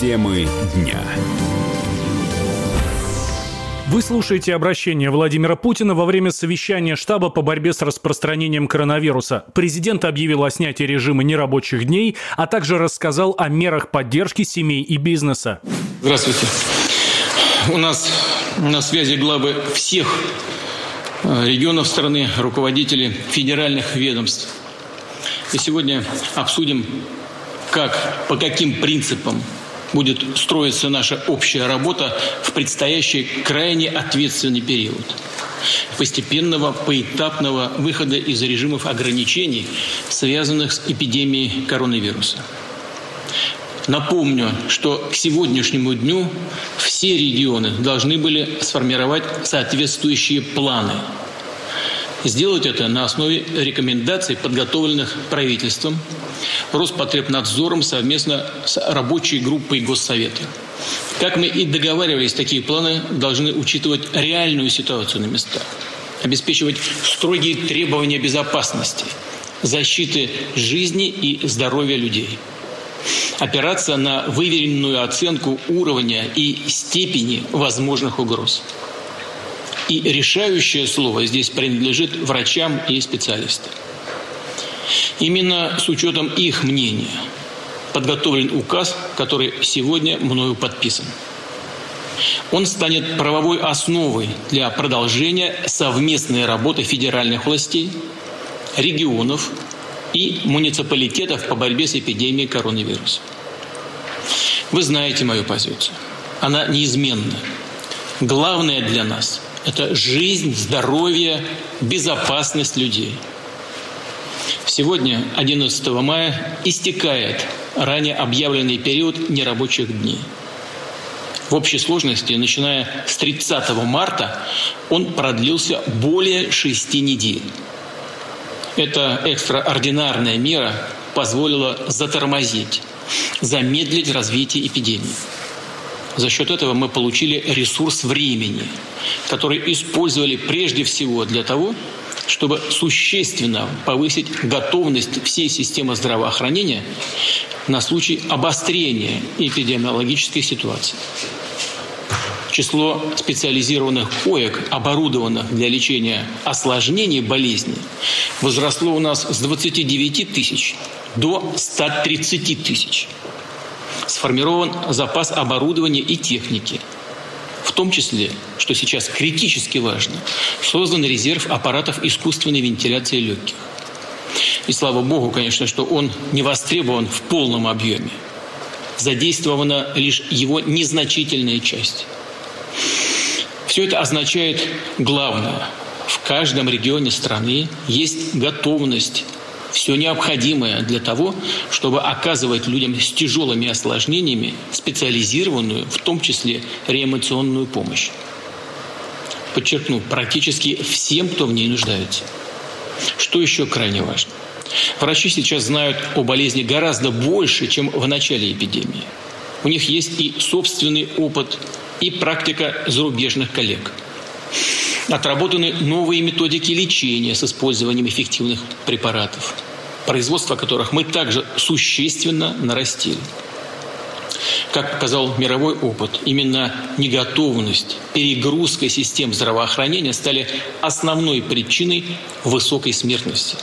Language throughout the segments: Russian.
Темы дня. Вы слушаете обращение Владимира Путина во время совещания штаба по борьбе с распространением коронавируса. Президент объявил о снятии режима нерабочих дней, а также рассказал о мерах поддержки семей и бизнеса. Здравствуйте. У нас на связи главы всех э, регионов страны, руководители федеральных ведомств. И сегодня обсудим, как, по каким принципам будет строиться наша общая работа в предстоящий крайне ответственный период постепенного, поэтапного выхода из режимов ограничений, связанных с эпидемией коронавируса. Напомню, что к сегодняшнему дню все регионы должны были сформировать соответствующие планы. Сделать это на основе рекомендаций, подготовленных правительством, Роспотребнадзором совместно с рабочей группой Госсовета. Как мы и договаривались, такие планы должны учитывать реальную ситуацию на местах, обеспечивать строгие требования безопасности, защиты жизни и здоровья людей – опираться на выверенную оценку уровня и степени возможных угроз. И решающее слово здесь принадлежит врачам и специалистам. Именно с учетом их мнения подготовлен указ, который сегодня мною подписан. Он станет правовой основой для продолжения совместной работы федеральных властей, регионов и муниципалитетов по борьбе с эпидемией коронавируса. Вы знаете мою позицию. Она неизменна. Главное для нас – это жизнь, здоровье, безопасность людей – Сегодня, 11 мая, истекает ранее объявленный период нерабочих дней. В общей сложности, начиная с 30 марта, он продлился более шести недель. Эта экстраординарная мера позволила затормозить, замедлить развитие эпидемии. За счет этого мы получили ресурс времени, который использовали прежде всего для того, чтобы существенно повысить готовность всей системы здравоохранения на случай обострения эпидемиологической ситуации. Число специализированных коек, оборудованных для лечения осложнений болезни, возросло у нас с 29 тысяч до 130 тысяч. Сформирован запас оборудования и техники – в том числе, что сейчас критически важно, создан резерв аппаратов искусственной вентиляции легких. И слава богу, конечно, что он не востребован в полном объеме. Задействована лишь его незначительная часть. Все это означает главное. В каждом регионе страны есть готовность все необходимое для того, чтобы оказывать людям с тяжелыми осложнениями специализированную, в том числе реанимационную помощь. Подчеркну, практически всем, кто в ней нуждается. Что еще крайне важно? Врачи сейчас знают о болезни гораздо больше, чем в начале эпидемии. У них есть и собственный опыт, и практика зарубежных коллег – Отработаны новые методики лечения с использованием эффективных препаратов, производство которых мы также существенно нарастили. Как показал мировой опыт, именно неготовность, перегрузка систем здравоохранения стали основной причиной высокой смертности.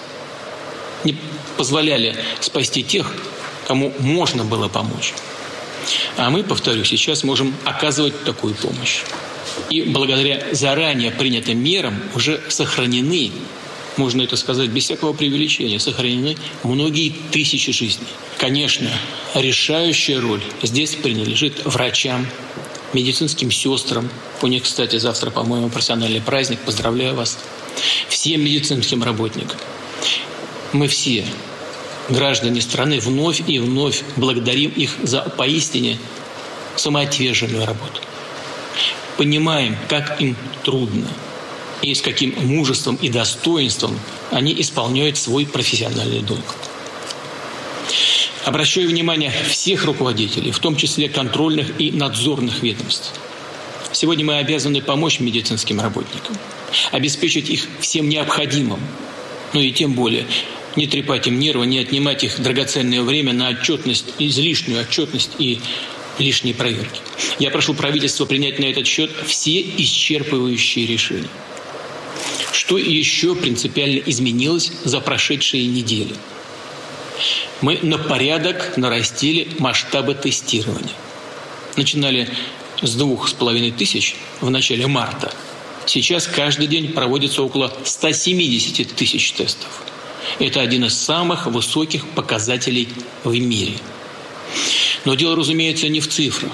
Не позволяли спасти тех, кому можно было помочь. А мы, повторю, сейчас можем оказывать такую помощь и благодаря заранее принятым мерам уже сохранены, можно это сказать без всякого преувеличения, сохранены многие тысячи жизней. Конечно, решающая роль здесь принадлежит врачам, медицинским сестрам. У них, кстати, завтра, по-моему, профессиональный праздник. Поздравляю вас. Всем медицинским работникам. Мы все, граждане страны, вновь и вновь благодарим их за поистине самоотверженную работу понимаем, как им трудно и с каким мужеством и достоинством они исполняют свой профессиональный долг. Обращаю внимание всех руководителей, в том числе контрольных и надзорных ведомств. Сегодня мы обязаны помочь медицинским работникам, обеспечить их всем необходимым, ну и тем более не трепать им нервы, не отнимать их драгоценное время на отчетность, излишнюю отчетность и лишней проверки. Я прошу правительство принять на этот счет все исчерпывающие решения. Что еще принципиально изменилось за прошедшие недели? Мы на порядок нарастили масштабы тестирования. Начинали с двух с половиной тысяч в начале марта. Сейчас каждый день проводится около 170 тысяч тестов. Это один из самых высоких показателей в мире. Но дело, разумеется, не в цифрах.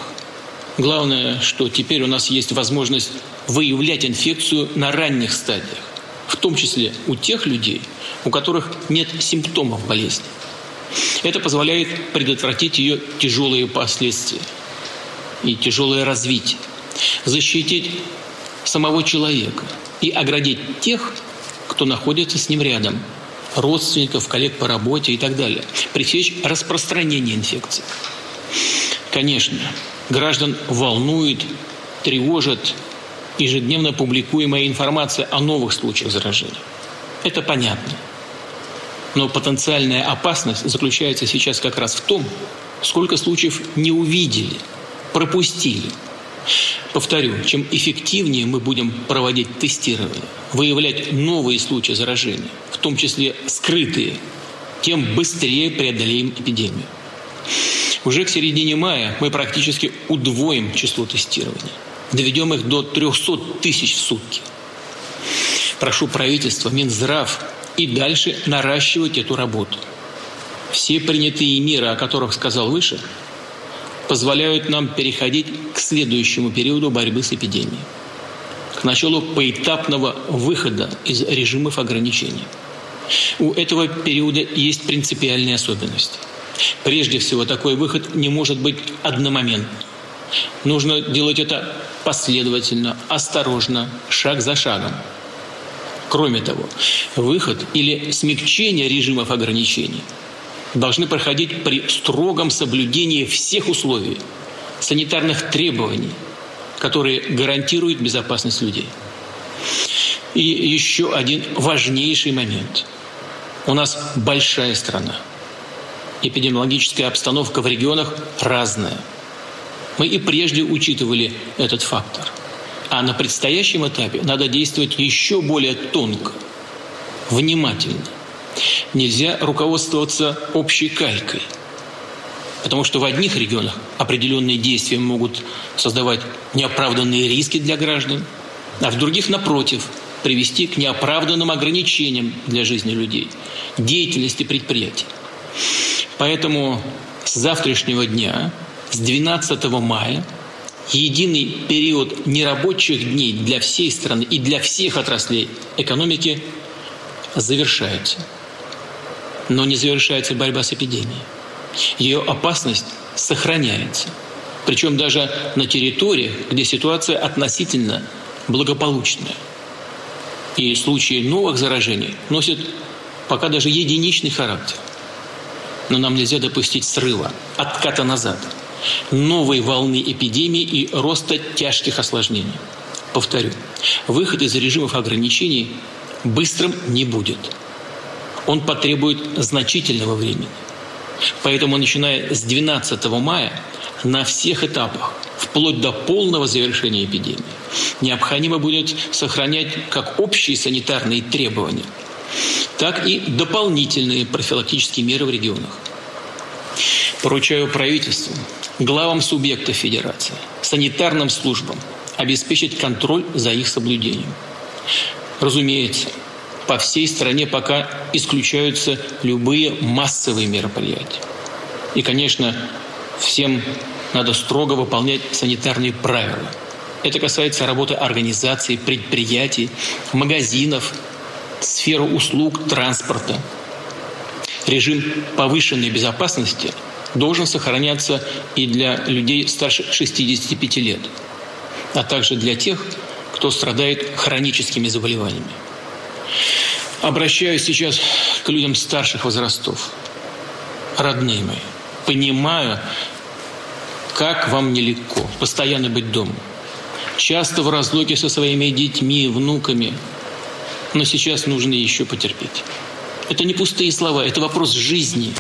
Главное, что теперь у нас есть возможность выявлять инфекцию на ранних стадиях, в том числе у тех людей, у которых нет симптомов болезни. Это позволяет предотвратить ее тяжелые последствия и тяжелое развитие, защитить самого человека и оградить тех, кто находится с ним рядом, родственников, коллег по работе и так далее, пресечь распространение инфекции. Конечно, граждан волнует, тревожит ежедневно публикуемая информация о новых случаях заражения. Это понятно. Но потенциальная опасность заключается сейчас как раз в том, сколько случаев не увидели, пропустили. Повторю, чем эффективнее мы будем проводить тестирование, выявлять новые случаи заражения, в том числе скрытые, тем быстрее преодолеем эпидемию. Уже к середине мая мы практически удвоим число тестирований. Доведем их до 300 тысяч в сутки. Прошу правительства, Минздрав и дальше наращивать эту работу. Все принятые меры, о которых сказал выше, позволяют нам переходить к следующему периоду борьбы с эпидемией. К началу поэтапного выхода из режимов ограничений. У этого периода есть принципиальные особенности. Прежде всего, такой выход не может быть одномоментным. Нужно делать это последовательно, осторожно, шаг за шагом. Кроме того, выход или смягчение режимов ограничений должны проходить при строгом соблюдении всех условий, санитарных требований, которые гарантируют безопасность людей. И еще один важнейший момент. У нас большая страна. Эпидемиологическая обстановка в регионах разная. Мы и прежде учитывали этот фактор. А на предстоящем этапе надо действовать еще более тонко, внимательно – Нельзя руководствоваться общей калькой. Потому что в одних регионах определенные действия могут создавать неоправданные риски для граждан, а в других, напротив, привести к неоправданным ограничениям для жизни людей, деятельности предприятий. Поэтому с завтрашнего дня, с 12 мая, единый период нерабочих дней для всей страны и для всех отраслей экономики завершается но не завершается борьба с эпидемией. Ее опасность сохраняется. Причем даже на территориях, где ситуация относительно благополучная. И случаи новых заражений носят пока даже единичный характер. Но нам нельзя допустить срыва, отката назад, новой волны эпидемии и роста тяжких осложнений. Повторю, выход из режимов ограничений быстрым не будет – он потребует значительного времени. Поэтому, начиная с 12 мая, на всех этапах, вплоть до полного завершения эпидемии, необходимо будет сохранять как общие санитарные требования, так и дополнительные профилактические меры в регионах. Поручаю правительству, главам субъектов Федерации, санитарным службам обеспечить контроль за их соблюдением. Разумеется, по всей стране пока исключаются любые массовые мероприятия. И, конечно, всем надо строго выполнять санитарные правила. Это касается работы организаций, предприятий, магазинов, сферы услуг, транспорта. Режим повышенной безопасности должен сохраняться и для людей старше 65 лет, а также для тех, кто страдает хроническими заболеваниями. Обращаюсь сейчас к людям старших возрастов. Родные мои, понимаю, как вам нелегко постоянно быть дома. Часто в разлуке со своими детьми, внуками. Но сейчас нужно еще потерпеть. Это не пустые слова, это вопрос жизни.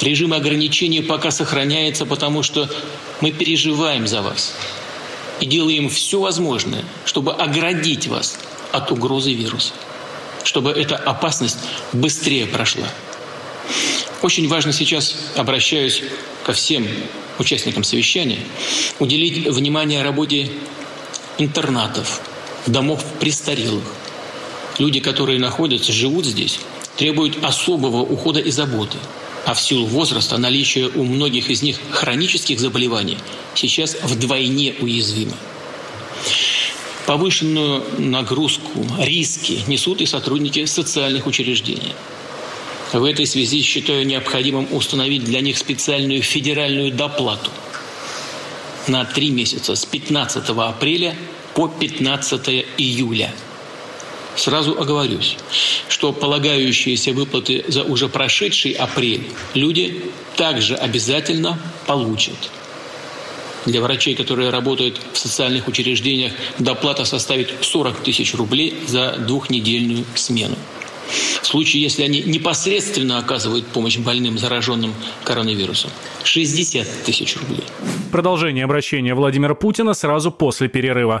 Режим ограничений пока сохраняется, потому что мы переживаем за вас и делаем все возможное, чтобы оградить вас от угрозы вируса, чтобы эта опасность быстрее прошла. Очень важно сейчас, обращаюсь ко всем участникам совещания, уделить внимание работе интернатов, домов престарелых. Люди, которые находятся, живут здесь, требуют особого ухода и заботы. А в силу возраста наличие у многих из них хронических заболеваний сейчас вдвойне уязвимо. Повышенную нагрузку, риски несут и сотрудники социальных учреждений. В этой связи считаю необходимым установить для них специальную федеральную доплату на три месяца с 15 апреля по 15 июля. Сразу оговорюсь, что полагающиеся выплаты за уже прошедший апрель люди также обязательно получат. Для врачей, которые работают в социальных учреждениях, доплата составит 40 тысяч рублей за двухнедельную смену. В случае, если они непосредственно оказывают помощь больным, зараженным коронавирусом, 60 тысяч рублей. Продолжение обращения Владимира Путина сразу после перерыва.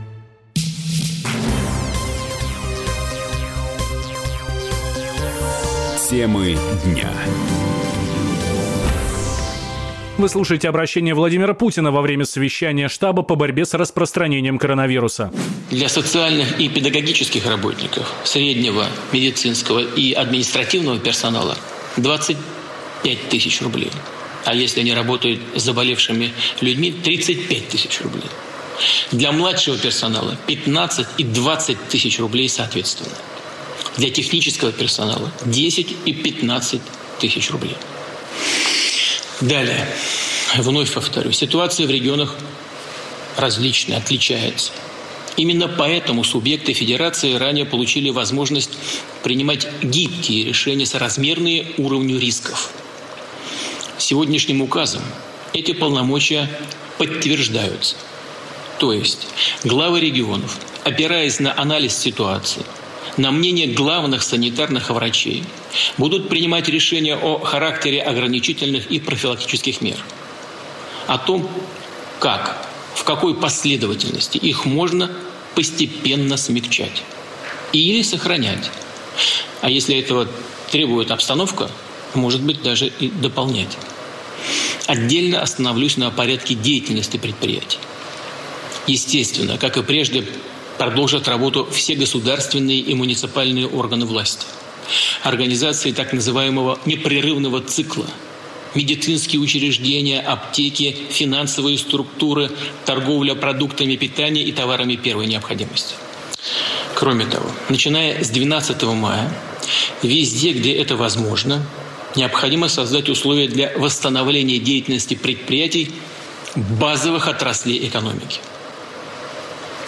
Темы дня. Вы слушаете обращение Владимира Путина во время совещания штаба по борьбе с распространением коронавируса. Для социальных и педагогических работников, среднего медицинского и административного персонала 25 тысяч рублей. А если они работают с заболевшими людьми, 35 тысяч рублей. Для младшего персонала 15 и 20 тысяч рублей соответственно. Для технического персонала 10 и 15 тысяч рублей. Далее, вновь повторю, ситуация в регионах различная, отличается. Именно поэтому субъекты федерации ранее получили возможность принимать гибкие решения, соразмерные уровню рисков. Сегодняшним указом эти полномочия подтверждаются. То есть главы регионов, опираясь на анализ ситуации – на мнение главных санитарных врачей, будут принимать решения о характере ограничительных и профилактических мер, о том, как, в какой последовательности их можно постепенно смягчать или сохранять. А если этого требует обстановка, может быть, даже и дополнять. Отдельно остановлюсь на порядке деятельности предприятий. Естественно, как и прежде, продолжат работу все государственные и муниципальные органы власти. Организации так называемого непрерывного цикла медицинские учреждения, аптеки, финансовые структуры, торговля продуктами питания и товарами первой необходимости. Кроме того, начиная с 12 мая, везде, где это возможно, необходимо создать условия для восстановления деятельности предприятий базовых отраслей экономики –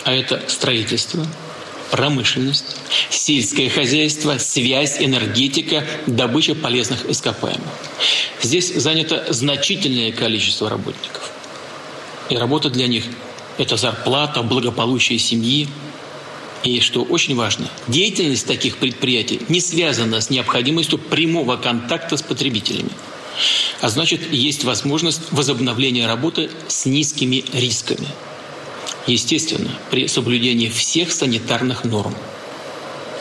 а это строительство, промышленность, сельское хозяйство, связь, энергетика, добыча полезных ископаемых. Здесь занято значительное количество работников. И работа для них – это зарплата, благополучие семьи. И, что очень важно, деятельность таких предприятий не связана с необходимостью прямого контакта с потребителями. А значит, есть возможность возобновления работы с низкими рисками – Естественно, при соблюдении всех санитарных норм.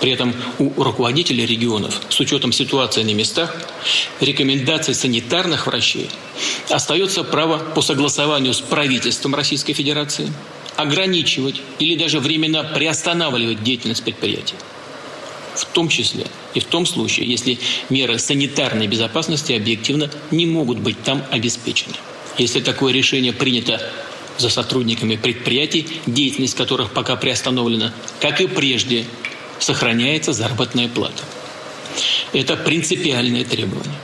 При этом у руководителей регионов, с учетом ситуации на местах, рекомендаций санитарных врачей, остается право по согласованию с правительством Российской Федерации ограничивать или даже временно приостанавливать деятельность предприятий. В том числе и в том случае, если меры санитарной безопасности объективно не могут быть там обеспечены. Если такое решение принято за сотрудниками предприятий, деятельность которых пока приостановлена, как и прежде, сохраняется заработная плата. Это принципиальное требование.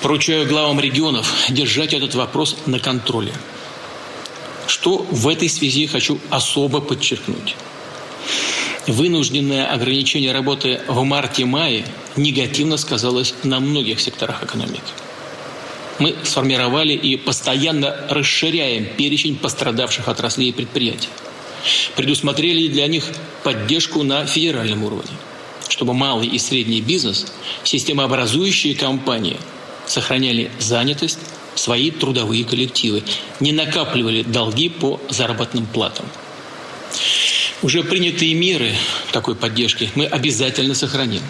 Поручаю главам регионов держать этот вопрос на контроле. Что в этой связи хочу особо подчеркнуть. Вынужденное ограничение работы в марте-мае негативно сказалось на многих секторах экономики. Мы сформировали и постоянно расширяем перечень пострадавших отраслей и предприятий. Предусмотрели для них поддержку на федеральном уровне, чтобы малый и средний бизнес, системообразующие компании сохраняли занятость, свои трудовые коллективы, не накапливали долги по заработным платам. Уже принятые меры такой поддержки мы обязательно сохраним.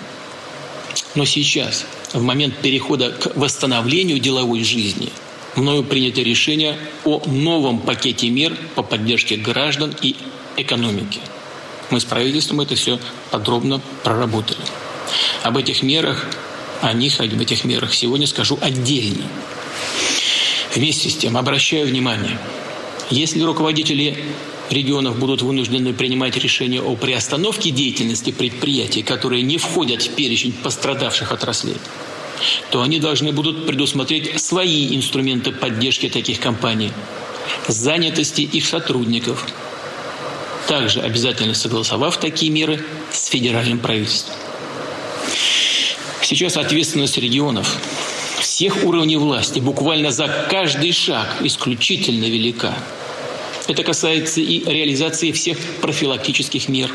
Но сейчас, в момент перехода к восстановлению деловой жизни, мною принято решение о новом пакете мер по поддержке граждан и экономики. Мы с правительством это все подробно проработали. Об этих мерах, о них, об этих мерах сегодня скажу отдельно. Вместе с тем обращаю внимание, если руководители регионов будут вынуждены принимать решения о приостановке деятельности предприятий, которые не входят в перечень пострадавших отраслей, то они должны будут предусмотреть свои инструменты поддержки таких компаний, занятости их сотрудников, также обязательно согласовав такие меры с федеральным правительством. Сейчас ответственность регионов всех уровней власти буквально за каждый шаг исключительно велика. Это касается и реализации всех профилактических мер,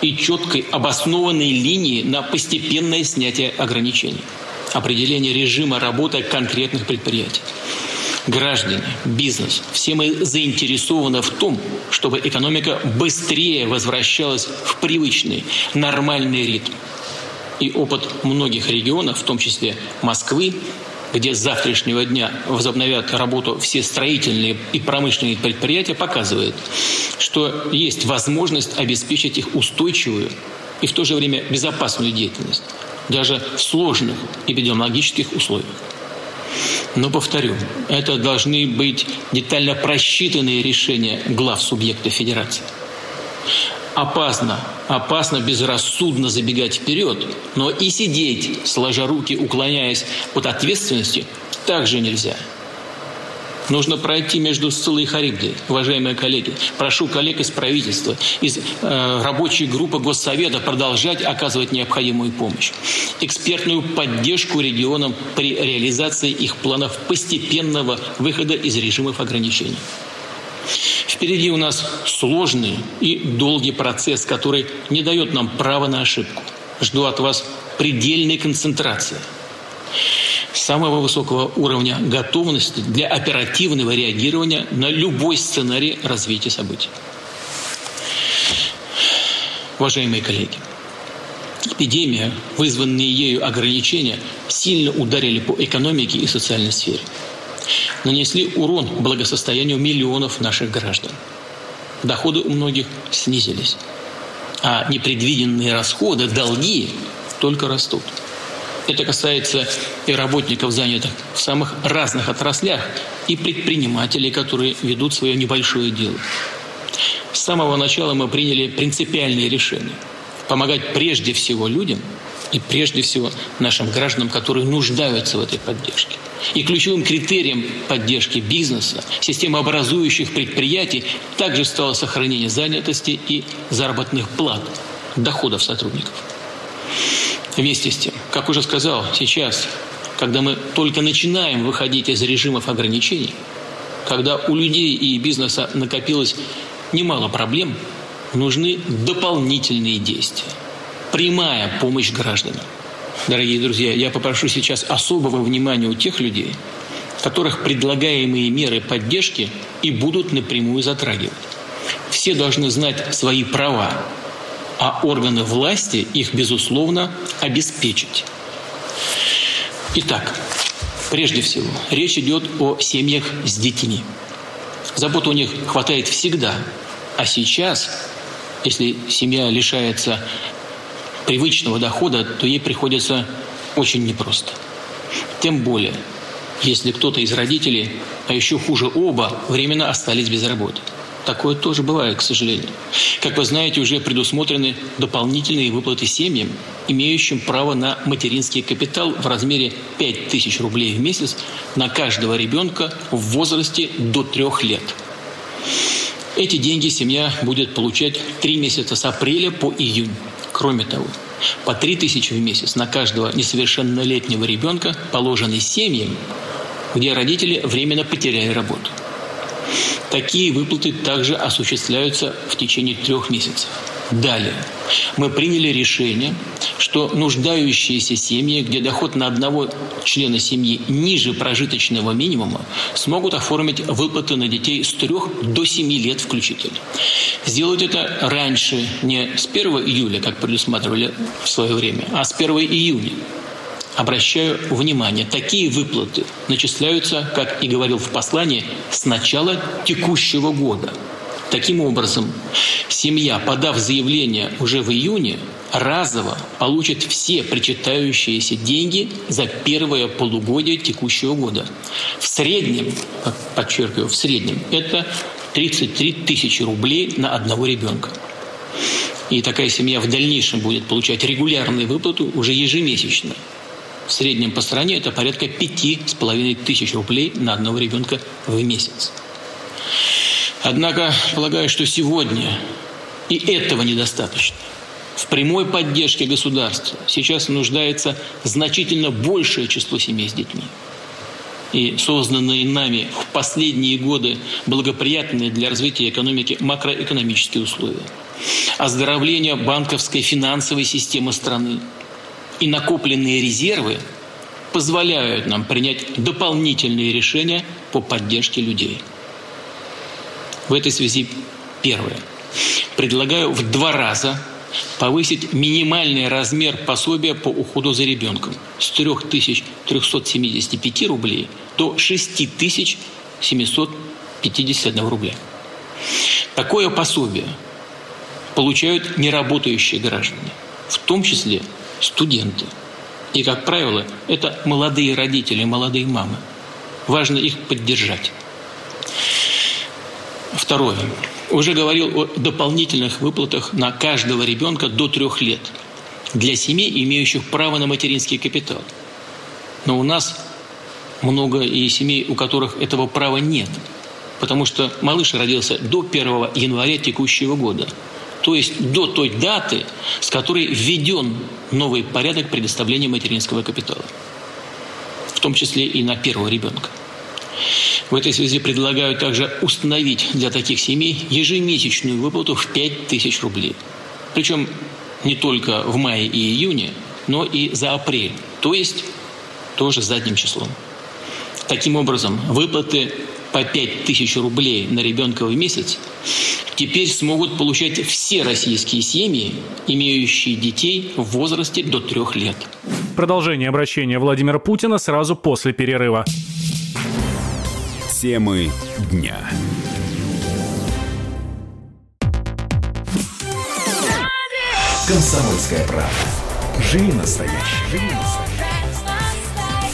и четкой обоснованной линии на постепенное снятие ограничений, определение режима работы конкретных предприятий. Граждане, бизнес, все мы заинтересованы в том, чтобы экономика быстрее возвращалась в привычный, нормальный ритм. И опыт многих регионов, в том числе Москвы, где с завтрашнего дня возобновят работу все строительные и промышленные предприятия, показывает, что есть возможность обеспечить их устойчивую и в то же время безопасную деятельность, даже в сложных эпидемиологических условиях. Но повторю, это должны быть детально просчитанные решения глав субъекта федерации опасно, опасно безрассудно забегать вперед, но и сидеть, сложа руки, уклоняясь от ответственности, также нельзя. Нужно пройти между Сциллой и Харибдой, уважаемые коллеги. Прошу коллег из правительства, из э, рабочей группы Госсовета продолжать оказывать необходимую помощь. Экспертную поддержку регионам при реализации их планов постепенного выхода из режимов ограничений. Впереди у нас сложный и долгий процесс, который не дает нам права на ошибку. Жду от вас предельной концентрации, самого высокого уровня готовности для оперативного реагирования на любой сценарий развития событий. Уважаемые коллеги, эпидемия, вызванные ею ограничения, сильно ударили по экономике и социальной сфере нанесли урон благосостоянию миллионов наших граждан. Доходы у многих снизились, а непредвиденные расходы, долги только растут. Это касается и работников, занятых в самых разных отраслях, и предпринимателей, которые ведут свое небольшое дело. С самого начала мы приняли принципиальные решения – помогать прежде всего людям и прежде всего нашим гражданам, которые нуждаются в этой поддержке. И ключевым критерием поддержки бизнеса, системообразующих предприятий также стало сохранение занятости и заработных плат, доходов сотрудников. Вместе с тем, как уже сказал, сейчас, когда мы только начинаем выходить из режимов ограничений, когда у людей и бизнеса накопилось немало проблем, нужны дополнительные действия, прямая помощь гражданам. Дорогие друзья, я попрошу сейчас особого внимания у тех людей, которых предлагаемые меры поддержки и будут напрямую затрагивать. Все должны знать свои права, а органы власти их, безусловно, обеспечить. Итак, прежде всего, речь идет о семьях с детьми. Забот у них хватает всегда, а сейчас, если семья лишается привычного дохода, то ей приходится очень непросто. Тем более, если кто-то из родителей, а еще хуже оба, временно остались без работы. такое тоже бывает, к сожалению. Как вы знаете, уже предусмотрены дополнительные выплаты семьям, имеющим право на материнский капитал в размере 5000 рублей в месяц на каждого ребенка в возрасте до трех лет. Эти деньги семья будет получать три месяца с апреля по июнь. Кроме того, по 3 тысячи в месяц на каждого несовершеннолетнего ребенка положены семьям, где родители временно потеряли работу. Такие выплаты также осуществляются в течение трех месяцев. Далее. Мы приняли решение, что нуждающиеся семьи, где доход на одного члена семьи ниже прожиточного минимума, смогут оформить выплаты на детей с 3 до 7 лет включительно. Сделать это раньше, не с 1 июля, как предусматривали в свое время, а с 1 июня. Обращаю внимание, такие выплаты начисляются, как и говорил в послании, с начала текущего года. Таким образом, семья, подав заявление уже в июне, разово получит все причитающиеся деньги за первое полугодие текущего года. В среднем, подчеркиваю, в среднем, это 33 тысячи рублей на одного ребенка. И такая семья в дальнейшем будет получать регулярные выплаты уже ежемесячно – в среднем по стране это порядка пяти с половиной тысяч рублей на одного ребенка в месяц. Однако, полагаю, что сегодня и этого недостаточно. В прямой поддержке государства сейчас нуждается значительно большее число семей с детьми. И созданные нами в последние годы благоприятные для развития экономики макроэкономические условия. Оздоровление банковской финансовой системы страны – и накопленные резервы позволяют нам принять дополнительные решения по поддержке людей. В этой связи первое. Предлагаю в два раза повысить минимальный размер пособия по уходу за ребенком с 3375 рублей до 6751 рубля. Такое пособие получают неработающие граждане, в том числе студенты. И, как правило, это молодые родители, молодые мамы. Важно их поддержать. Второе. Уже говорил о дополнительных выплатах на каждого ребенка до трех лет для семей, имеющих право на материнский капитал. Но у нас много и семей, у которых этого права нет, потому что малыш родился до 1 января текущего года – то есть до той даты, с которой введен новый порядок предоставления материнского капитала, в том числе и на первого ребенка. В этой связи предлагаю также установить для таких семей ежемесячную выплату в 5 тысяч рублей. Причем не только в мае и июне, но и за апрель, то есть тоже задним числом. Таким образом, выплаты по 5 тысяч рублей на ребенка в месяц теперь смогут получать все российские семьи, имеющие детей в возрасте до трех лет. Продолжение обращения Владимира Путина сразу после перерыва. Темы дня. Комсомольская правда. Живи настоящий. Живи настоящий.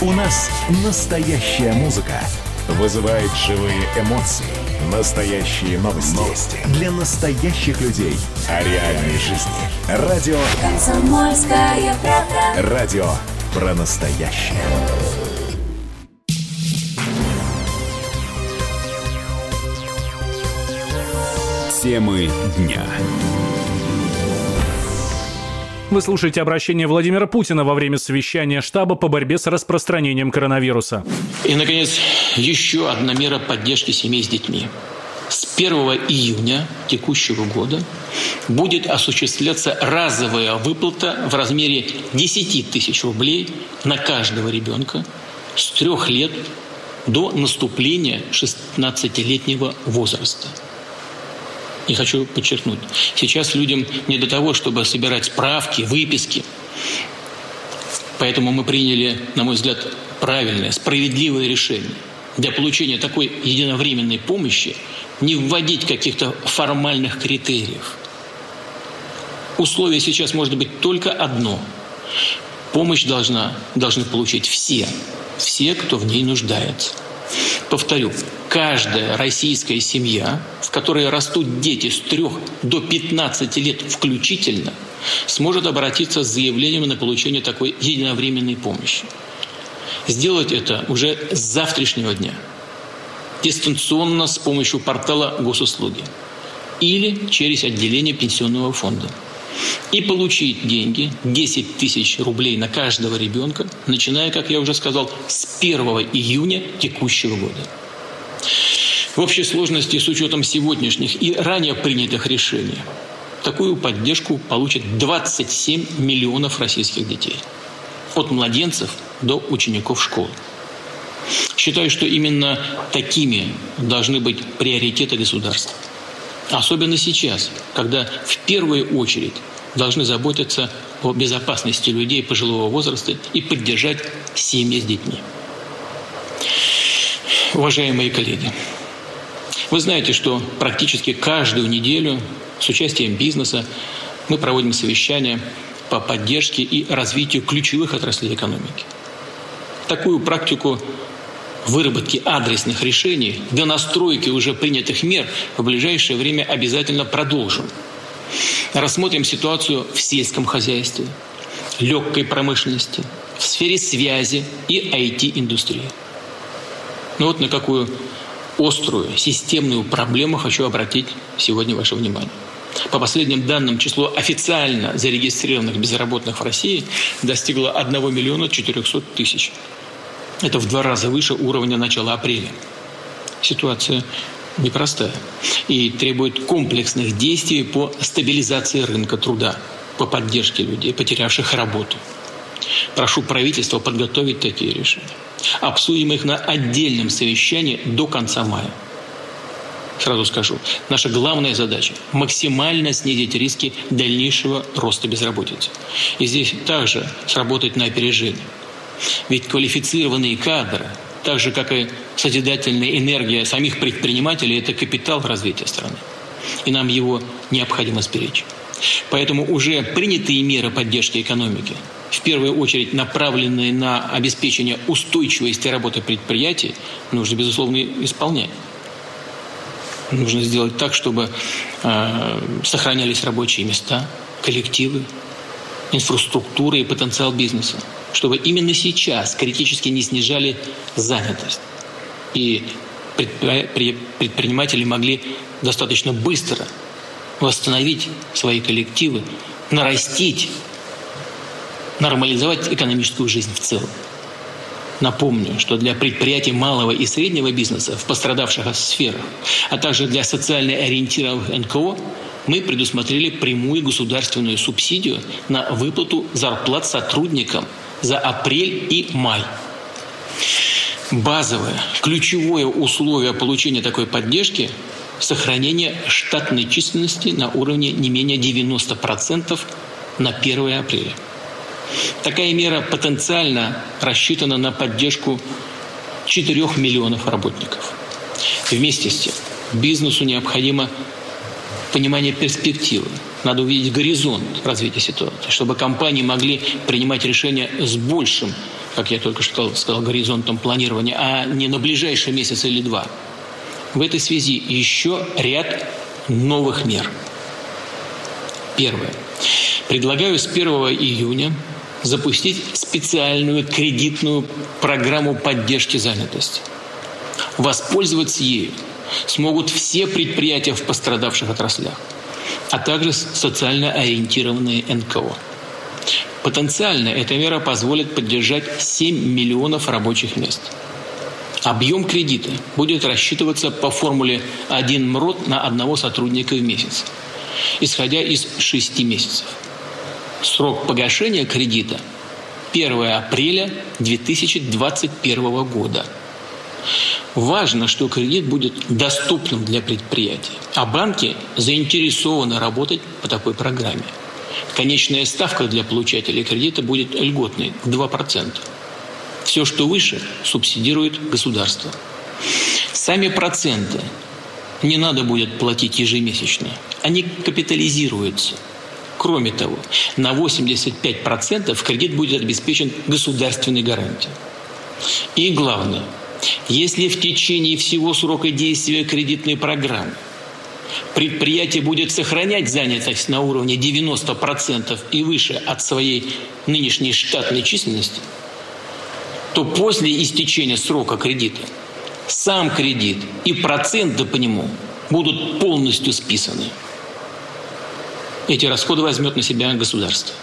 У нас настоящая музыка вызывает живые эмоции. Настоящие новости. новости. Для настоящих людей. О реальной жизни. Радио Комсомольская правда. Радио про настоящее. Темы дня. Вы слушаете обращение Владимира Путина во время совещания штаба по борьбе с распространением коронавируса. И, наконец, еще одна мера поддержки семей с детьми. С 1 июня текущего года будет осуществляться разовая выплата в размере 10 тысяч рублей на каждого ребенка с трех лет до наступления 16-летнего возраста. И хочу подчеркнуть, сейчас людям не до того, чтобы собирать справки, выписки. Поэтому мы приняли, на мой взгляд, правильное, справедливое решение. Для получения такой единовременной помощи не вводить каких-то формальных критериев. Условие сейчас может быть только одно. Помощь должна, должны получить все, все, кто в ней нуждается. Повторю, каждая российская семья, в которой растут дети с 3 до 15 лет включительно, сможет обратиться с заявлением на получение такой единовременной помощи. Сделать это уже с завтрашнего дня. Дистанционно с помощью портала госуслуги или через отделение пенсионного фонда и получить деньги 10 тысяч рублей на каждого ребенка, начиная, как я уже сказал, с 1 июня текущего года. В общей сложности с учетом сегодняшних и ранее принятых решений такую поддержку получат 27 миллионов российских детей. От младенцев до учеников школ. Считаю, что именно такими должны быть приоритеты государства. Особенно сейчас, когда в первую очередь должны заботиться о безопасности людей пожилого возраста и поддержать семьи с детьми. Уважаемые коллеги, вы знаете, что практически каждую неделю с участием бизнеса мы проводим совещания по поддержке и развитию ключевых отраслей экономики. Такую практику выработки адресных решений до настройки уже принятых мер в ближайшее время обязательно продолжим. Рассмотрим ситуацию в сельском хозяйстве, легкой промышленности, в сфере связи и IT-индустрии. Ну вот на какую острую системную проблему хочу обратить сегодня ваше внимание. По последним данным, число официально зарегистрированных безработных в России достигло 1 миллиона 400 тысяч. Это в два раза выше уровня начала апреля. Ситуация непростая и требует комплексных действий по стабилизации рынка труда, по поддержке людей, потерявших работу. Прошу правительства подготовить такие решения. Обсудим их на отдельном совещании до конца мая. Сразу скажу, наша главная задача – максимально снизить риски дальнейшего роста безработицы. И здесь также сработать на опережение – ведь квалифицированные кадры, так же, как и созидательная энергия самих предпринимателей, это капитал развития страны. И нам его необходимо сберечь. Поэтому уже принятые меры поддержки экономики, в первую очередь направленные на обеспечение устойчивости работы предприятий, нужно, безусловно, исполнять. Нужно сделать так, чтобы э, сохранялись рабочие места, коллективы, инфраструктура и потенциал бизнеса чтобы именно сейчас критически не снижали занятость. И предприниматели могли достаточно быстро восстановить свои коллективы, нарастить, нормализовать экономическую жизнь в целом. Напомню, что для предприятий малого и среднего бизнеса в пострадавших сферах, а также для социально ориентированных НКО мы предусмотрели прямую государственную субсидию на выплату зарплат сотрудникам – за апрель и май. Базовое, ключевое условие получения такой поддержки – сохранение штатной численности на уровне не менее 90% на 1 апреля. Такая мера потенциально рассчитана на поддержку 4 миллионов работников. Вместе с тем, бизнесу необходимо понимание перспективы – надо увидеть горизонт развития ситуации, чтобы компании могли принимать решения с большим, как я только что сказал, горизонтом планирования, а не на ближайший месяц или два. В этой связи еще ряд новых мер. Первое. Предлагаю с 1 июня запустить специальную кредитную программу поддержки занятости. Воспользоваться ею смогут все предприятия в пострадавших отраслях – а также социально ориентированные НКО. Потенциально эта мера позволит поддержать 7 миллионов рабочих мест. Объем кредита будет рассчитываться по формуле 1 МРОД на одного сотрудника в месяц, исходя из 6 месяцев. Срок погашения кредита – 1 апреля 2021 года – Важно, что кредит будет доступным для предприятий, а банки заинтересованы работать по такой программе. Конечная ставка для получателей кредита будет льготной – 2%. Все, что выше, субсидирует государство. Сами проценты не надо будет платить ежемесячно. Они капитализируются. Кроме того, на 85% кредит будет обеспечен государственной гарантией. И главное – Если в течение всего срока действия кредитной программы предприятие будет сохранять занятость на уровне 90% и выше от своей нынешней штатной численности, то после истечения срока кредита сам кредит и проценты по нему будут полностью списаны. Эти расходы возьмет на себя государство.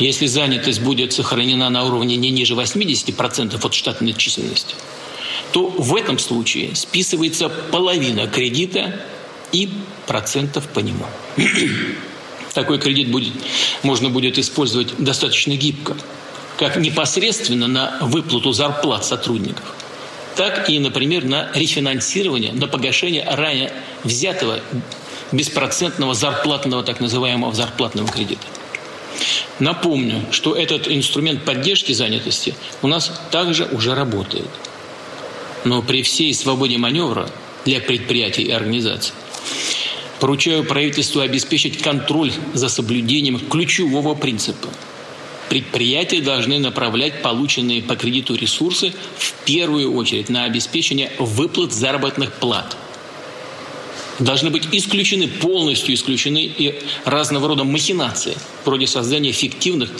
Если занятость будет сохранена на уровне не ниже 80% от штатной численности, то в этом случае списывается половина кредита и процентов по нему. Такой кредит будет, можно будет использовать достаточно гибко, как непосредственно на выплату зарплат сотрудников, так и, например, на рефинансирование, на погашение ранее взятого беспроцентного зарплатного, так называемого зарплатного кредита. Напомню, что этот инструмент поддержки занятости у нас также уже работает. Но при всей свободе маневра для предприятий и организаций поручаю правительству обеспечить контроль за соблюдением ключевого принципа. Предприятия должны направлять полученные по кредиту ресурсы в первую очередь на обеспечение выплат заработных плат – должны быть исключены, полностью исключены и разного рода махинации, вроде создания фиктивных,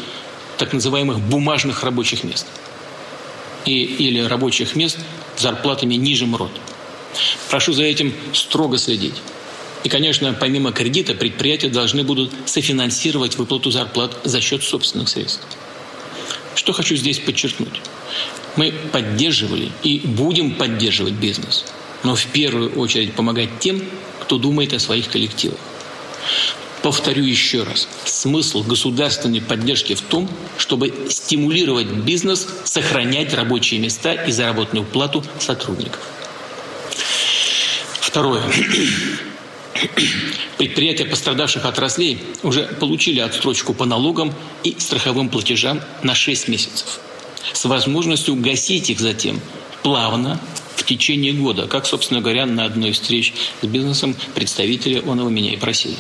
так называемых бумажных рабочих мест. И, или рабочих мест с зарплатами ниже МРОД. Прошу за этим строго следить. И, конечно, помимо кредита, предприятия должны будут софинансировать выплату зарплат за счет собственных средств. Что хочу здесь подчеркнуть. Мы поддерживали и будем поддерживать бизнес. Но в первую очередь помогать тем, кто думает о своих коллективах. Повторю еще раз. Смысл государственной поддержки в том, чтобы стимулировать бизнес сохранять рабочие места и заработную плату сотрудников. Второе. Предприятия пострадавших отраслей уже получили отстрочку по налогам и страховым платежам на 6 месяцев с возможностью гасить их затем плавно в течение года, как, собственно говоря, на одной из встреч с бизнесом представители он его меня и просили.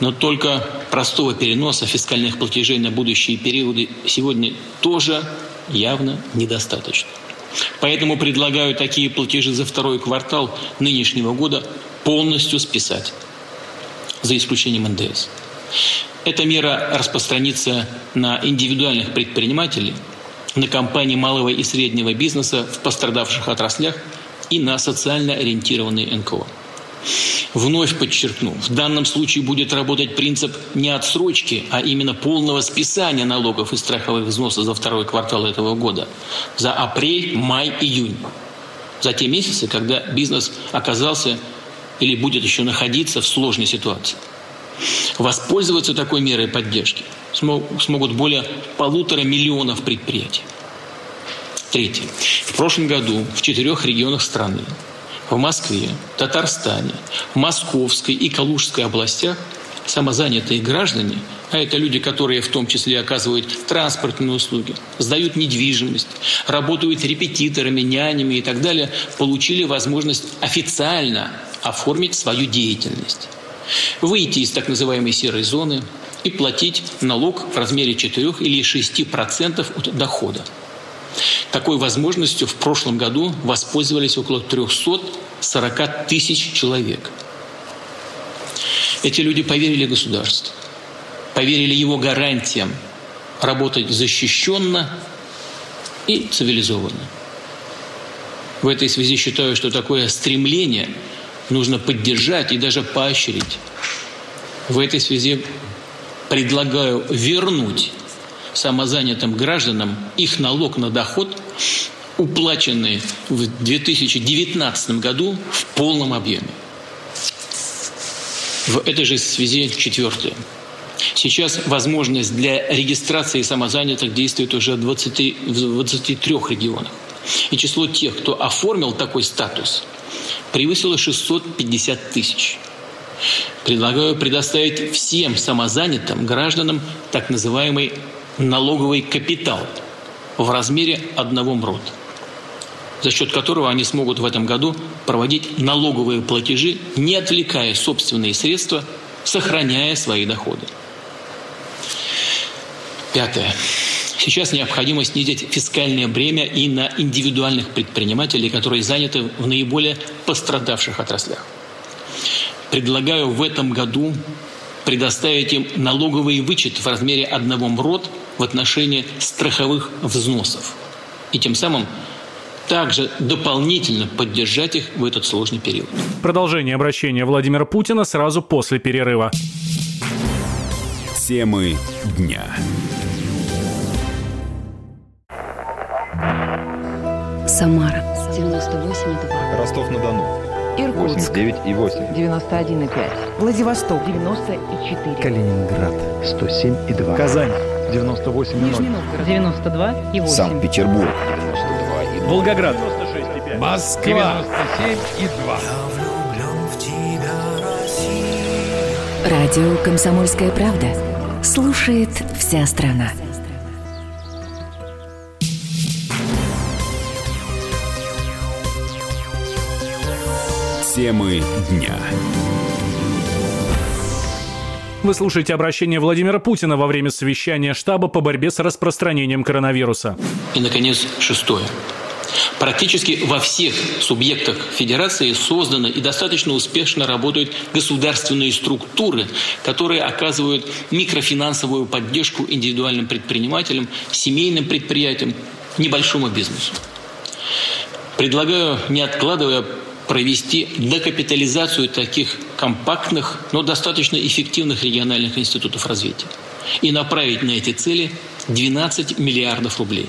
Но только простого переноса фискальных платежей на будущие периоды сегодня тоже явно недостаточно. Поэтому предлагаю такие платежи за второй квартал нынешнего года полностью списать, за исключением НДС. Эта мера распространится на индивидуальных предпринимателей – на компании малого и среднего бизнеса в пострадавших отраслях и на социально ориентированные НКО. Вновь подчеркну, в данном случае будет работать принцип не отсрочки, а именно полного списания налогов и страховых взносов за второй квартал этого года, за апрель, май, июнь. За те месяцы, когда бизнес оказался или будет еще находиться в сложной ситуации. Воспользоваться такой мерой поддержки смогут более полутора миллионов предприятий. Третье. В прошлом году в четырех регионах страны в Москве, Татарстане, Московской и Калужской областях самозанятые граждане, а это люди, которые в том числе оказывают транспортные услуги, сдают недвижимость, работают репетиторами, нянями и так далее, получили возможность официально оформить свою деятельность выйти из так называемой серой зоны и платить налог в размере 4 или 6% от дохода. Такой возможностью в прошлом году воспользовались около 340 тысяч человек. Эти люди поверили государству, поверили его гарантиям работать защищенно и цивилизованно. В этой связи считаю, что такое стремление – нужно поддержать и даже поощрить. В этой связи предлагаю вернуть самозанятым гражданам их налог на доход, уплаченный в 2019 году в полном объеме. В этой же связи четвертое. Сейчас возможность для регистрации самозанятых действует уже в, 20, в 23 регионах. И число тех, кто оформил такой статус, превысило 650 тысяч. Предлагаю предоставить всем самозанятым гражданам так называемый налоговый капитал в размере одного МРОД, за счет которого они смогут в этом году проводить налоговые платежи, не отвлекая собственные средства, сохраняя свои доходы. Пятое. Сейчас необходимо снизить фискальное бремя и на индивидуальных предпринимателей, которые заняты в наиболее пострадавших отраслях. Предлагаю в этом году предоставить им налоговый вычет в размере одного МРОД в отношении страховых взносов. И тем самым также дополнительно поддержать их в этот сложный период. Продолжение обращения Владимира Путина сразу после перерыва. Темы дня. Самара 98,2. Ростов-на-Дону. Иркутск 89,8. 91,5. Владивосток 94. Калининград 107,2. Казань 98,0. Нижний Новгород 92,8. Санкт-Петербург. 92,2. Волгоград. Москва 97,2. Радио «Комсомольская правда». Слушает вся страна. Темы дня. Вы слушаете обращение Владимира Путина во время совещания штаба по борьбе с распространением коронавируса. И, наконец, шестое. Практически во всех субъектах Федерации созданы и достаточно успешно работают государственные структуры, которые оказывают микрофинансовую поддержку индивидуальным предпринимателям, семейным предприятиям, небольшому бизнесу. Предлагаю, не откладывая, провести декапитализацию таких компактных, но достаточно эффективных региональных институтов развития и направить на эти цели 12 миллиардов рублей.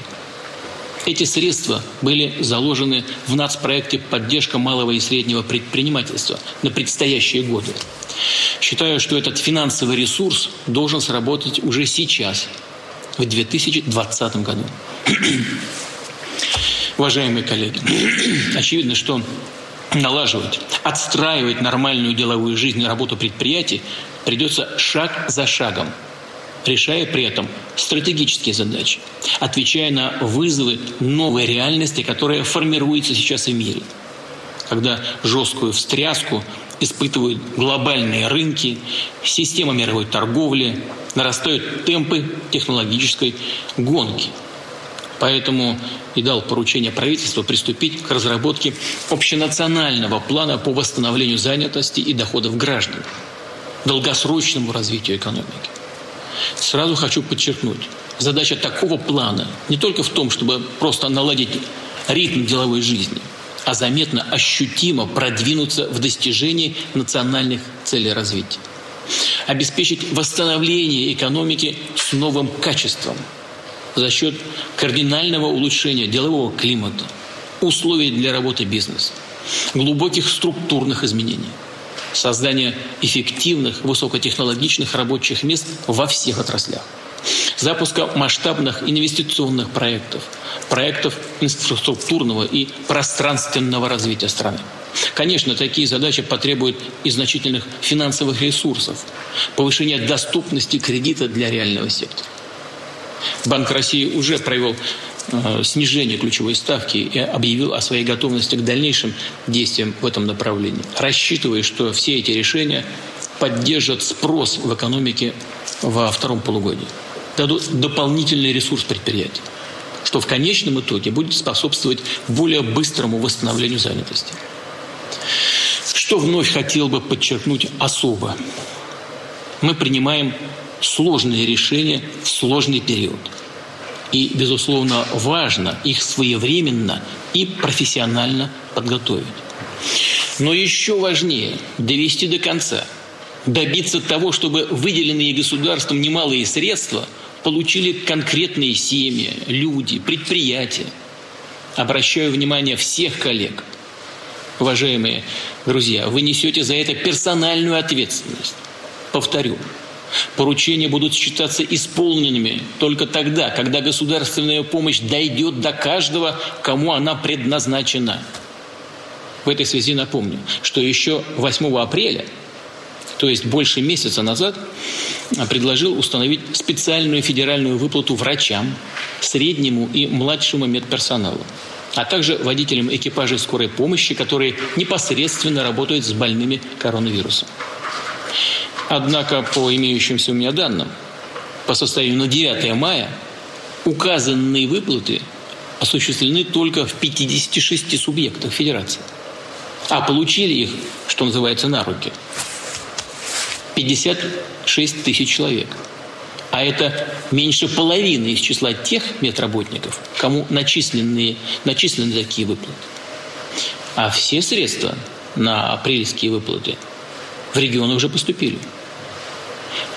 Эти средства были заложены в нацпроекте «Поддержка малого и среднего предпринимательства» на предстоящие годы. Считаю, что этот финансовый ресурс должен сработать уже сейчас, в 2020 году. Уважаемые коллеги, очевидно, что налаживать, отстраивать нормальную деловую жизнь и работу предприятий придется шаг за шагом, решая при этом стратегические задачи, отвечая на вызовы новой реальности, которая формируется сейчас в мире. Когда жесткую встряску испытывают глобальные рынки, система мировой торговли, нарастают темпы технологической гонки – Поэтому и дал поручение правительству приступить к разработке общенационального плана по восстановлению занятости и доходов граждан, долгосрочному развитию экономики. Сразу хочу подчеркнуть, задача такого плана не только в том, чтобы просто наладить ритм деловой жизни, а заметно, ощутимо продвинуться в достижении национальных целей развития. Обеспечить восстановление экономики с новым качеством – за счет кардинального улучшения делового климата, условий для работы бизнеса, глубоких структурных изменений, создания эффективных, высокотехнологичных рабочих мест во всех отраслях, запуска масштабных инвестиционных проектов, проектов инфраструктурного и пространственного развития страны. Конечно, такие задачи потребуют и значительных финансовых ресурсов, повышения доступности кредита для реального сектора. Банк России уже провел э, снижение ключевой ставки и объявил о своей готовности к дальнейшим действиям в этом направлении, рассчитывая, что все эти решения поддержат спрос в экономике во втором полугодии, дадут дополнительный ресурс предприятий, что в конечном итоге будет способствовать более быстрому восстановлению занятости. Что вновь хотел бы подчеркнуть особо. Мы принимаем сложные решения в сложный период. И, безусловно, важно их своевременно и профессионально подготовить. Но еще важнее довести до конца, добиться того, чтобы выделенные государством немалые средства получили конкретные семьи, люди, предприятия. Обращаю внимание всех коллег. Уважаемые друзья, вы несете за это персональную ответственность. Повторю, Поручения будут считаться исполненными только тогда, когда государственная помощь дойдет до каждого, кому она предназначена. В этой связи напомню, что еще 8 апреля, то есть больше месяца назад, предложил установить специальную федеральную выплату врачам, среднему и младшему медперсоналу а также водителям экипажей скорой помощи, которые непосредственно работают с больными коронавирусом. Однако, по имеющимся у меня данным, по состоянию на 9 мая указанные выплаты осуществлены только в 56 субъектах Федерации. А получили их, что называется, на руки 56 тысяч человек. А это меньше половины из числа тех медработников, кому начислены, начислены такие выплаты. А все средства на апрельские выплаты в регионы уже поступили.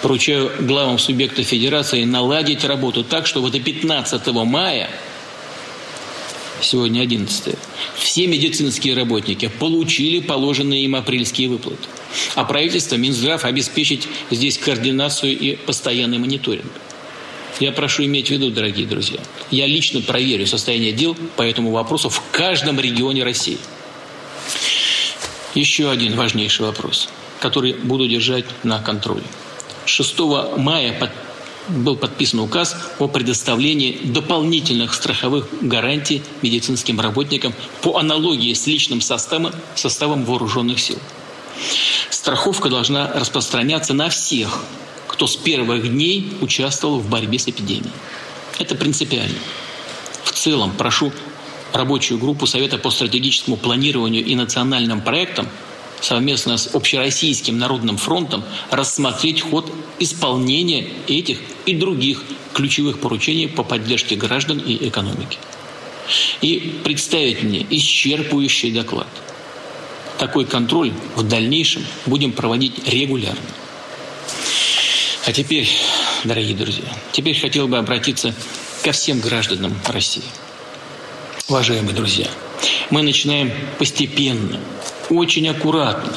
Поручаю главам субъекта федерации наладить работу так, чтобы до 15 мая сегодня 11 все медицинские работники получили положенные им апрельские выплаты. А правительство, Минздрав обеспечить здесь координацию и постоянный мониторинг. Я прошу иметь в виду, дорогие друзья, я лично проверю состояние дел по этому вопросу в каждом регионе России. Еще один важнейший вопрос, который буду держать на контроле. 6 мая под был подписан указ о предоставлении дополнительных страховых гарантий медицинским работникам по аналогии с личным составом, составом вооруженных сил. Страховка должна распространяться на всех, кто с первых дней участвовал в борьбе с эпидемией. Это принципиально. В целом прошу рабочую группу Совета по стратегическому планированию и национальным проектам совместно с Общероссийским народным фронтом рассмотреть ход исполнения этих и других ключевых поручений по поддержке граждан и экономики. И представить мне исчерпывающий доклад. Такой контроль в дальнейшем будем проводить регулярно. А теперь, дорогие друзья, теперь хотел бы обратиться ко всем гражданам России. Уважаемые друзья, мы начинаем постепенно очень аккуратно,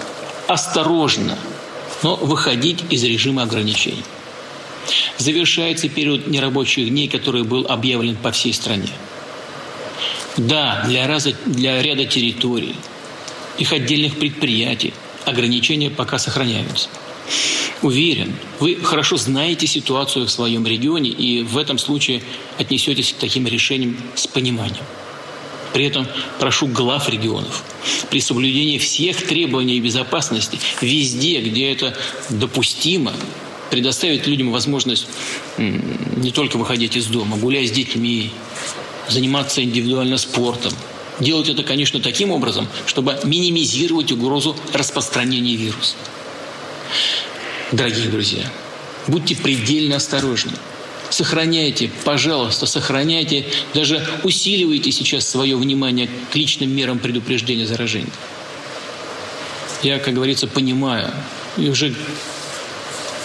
осторожно, но выходить из режима ограничений. Завершается период нерабочих дней, который был объявлен по всей стране. Да, для, раза, для ряда территорий, их отдельных предприятий ограничения пока сохраняются. Уверен, вы хорошо знаете ситуацию в своем регионе и в этом случае отнесетесь к таким решениям с пониманием. При этом прошу глав регионов при соблюдении всех требований безопасности везде, где это допустимо, предоставить людям возможность не только выходить из дома, гулять с детьми, заниматься индивидуально спортом. Делать это, конечно, таким образом, чтобы минимизировать угрозу распространения вируса. Дорогие друзья, будьте предельно осторожны. Сохраняйте, пожалуйста, сохраняйте, даже усиливайте сейчас свое внимание к личным мерам предупреждения заражения. Я, как говорится, понимаю, и уже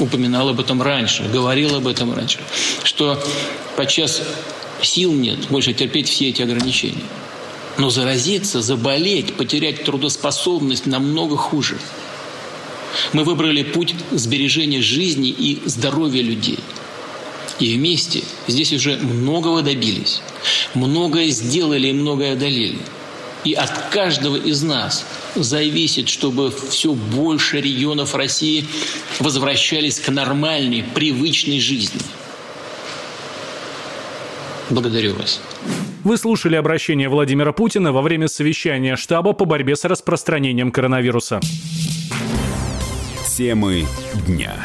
упоминал об этом раньше, говорил об этом раньше, что подчас сил нет больше терпеть все эти ограничения. Но заразиться, заболеть, потерять трудоспособность намного хуже. Мы выбрали путь сбережения жизни и здоровья людей – и вместе здесь уже многого добились, многое сделали и многое одолели. И от каждого из нас зависит, чтобы все больше регионов России возвращались к нормальной, привычной жизни. Благодарю вас. Вы слушали обращение Владимира Путина во время совещания штаба по борьбе с распространением коронавируса. Темы дня.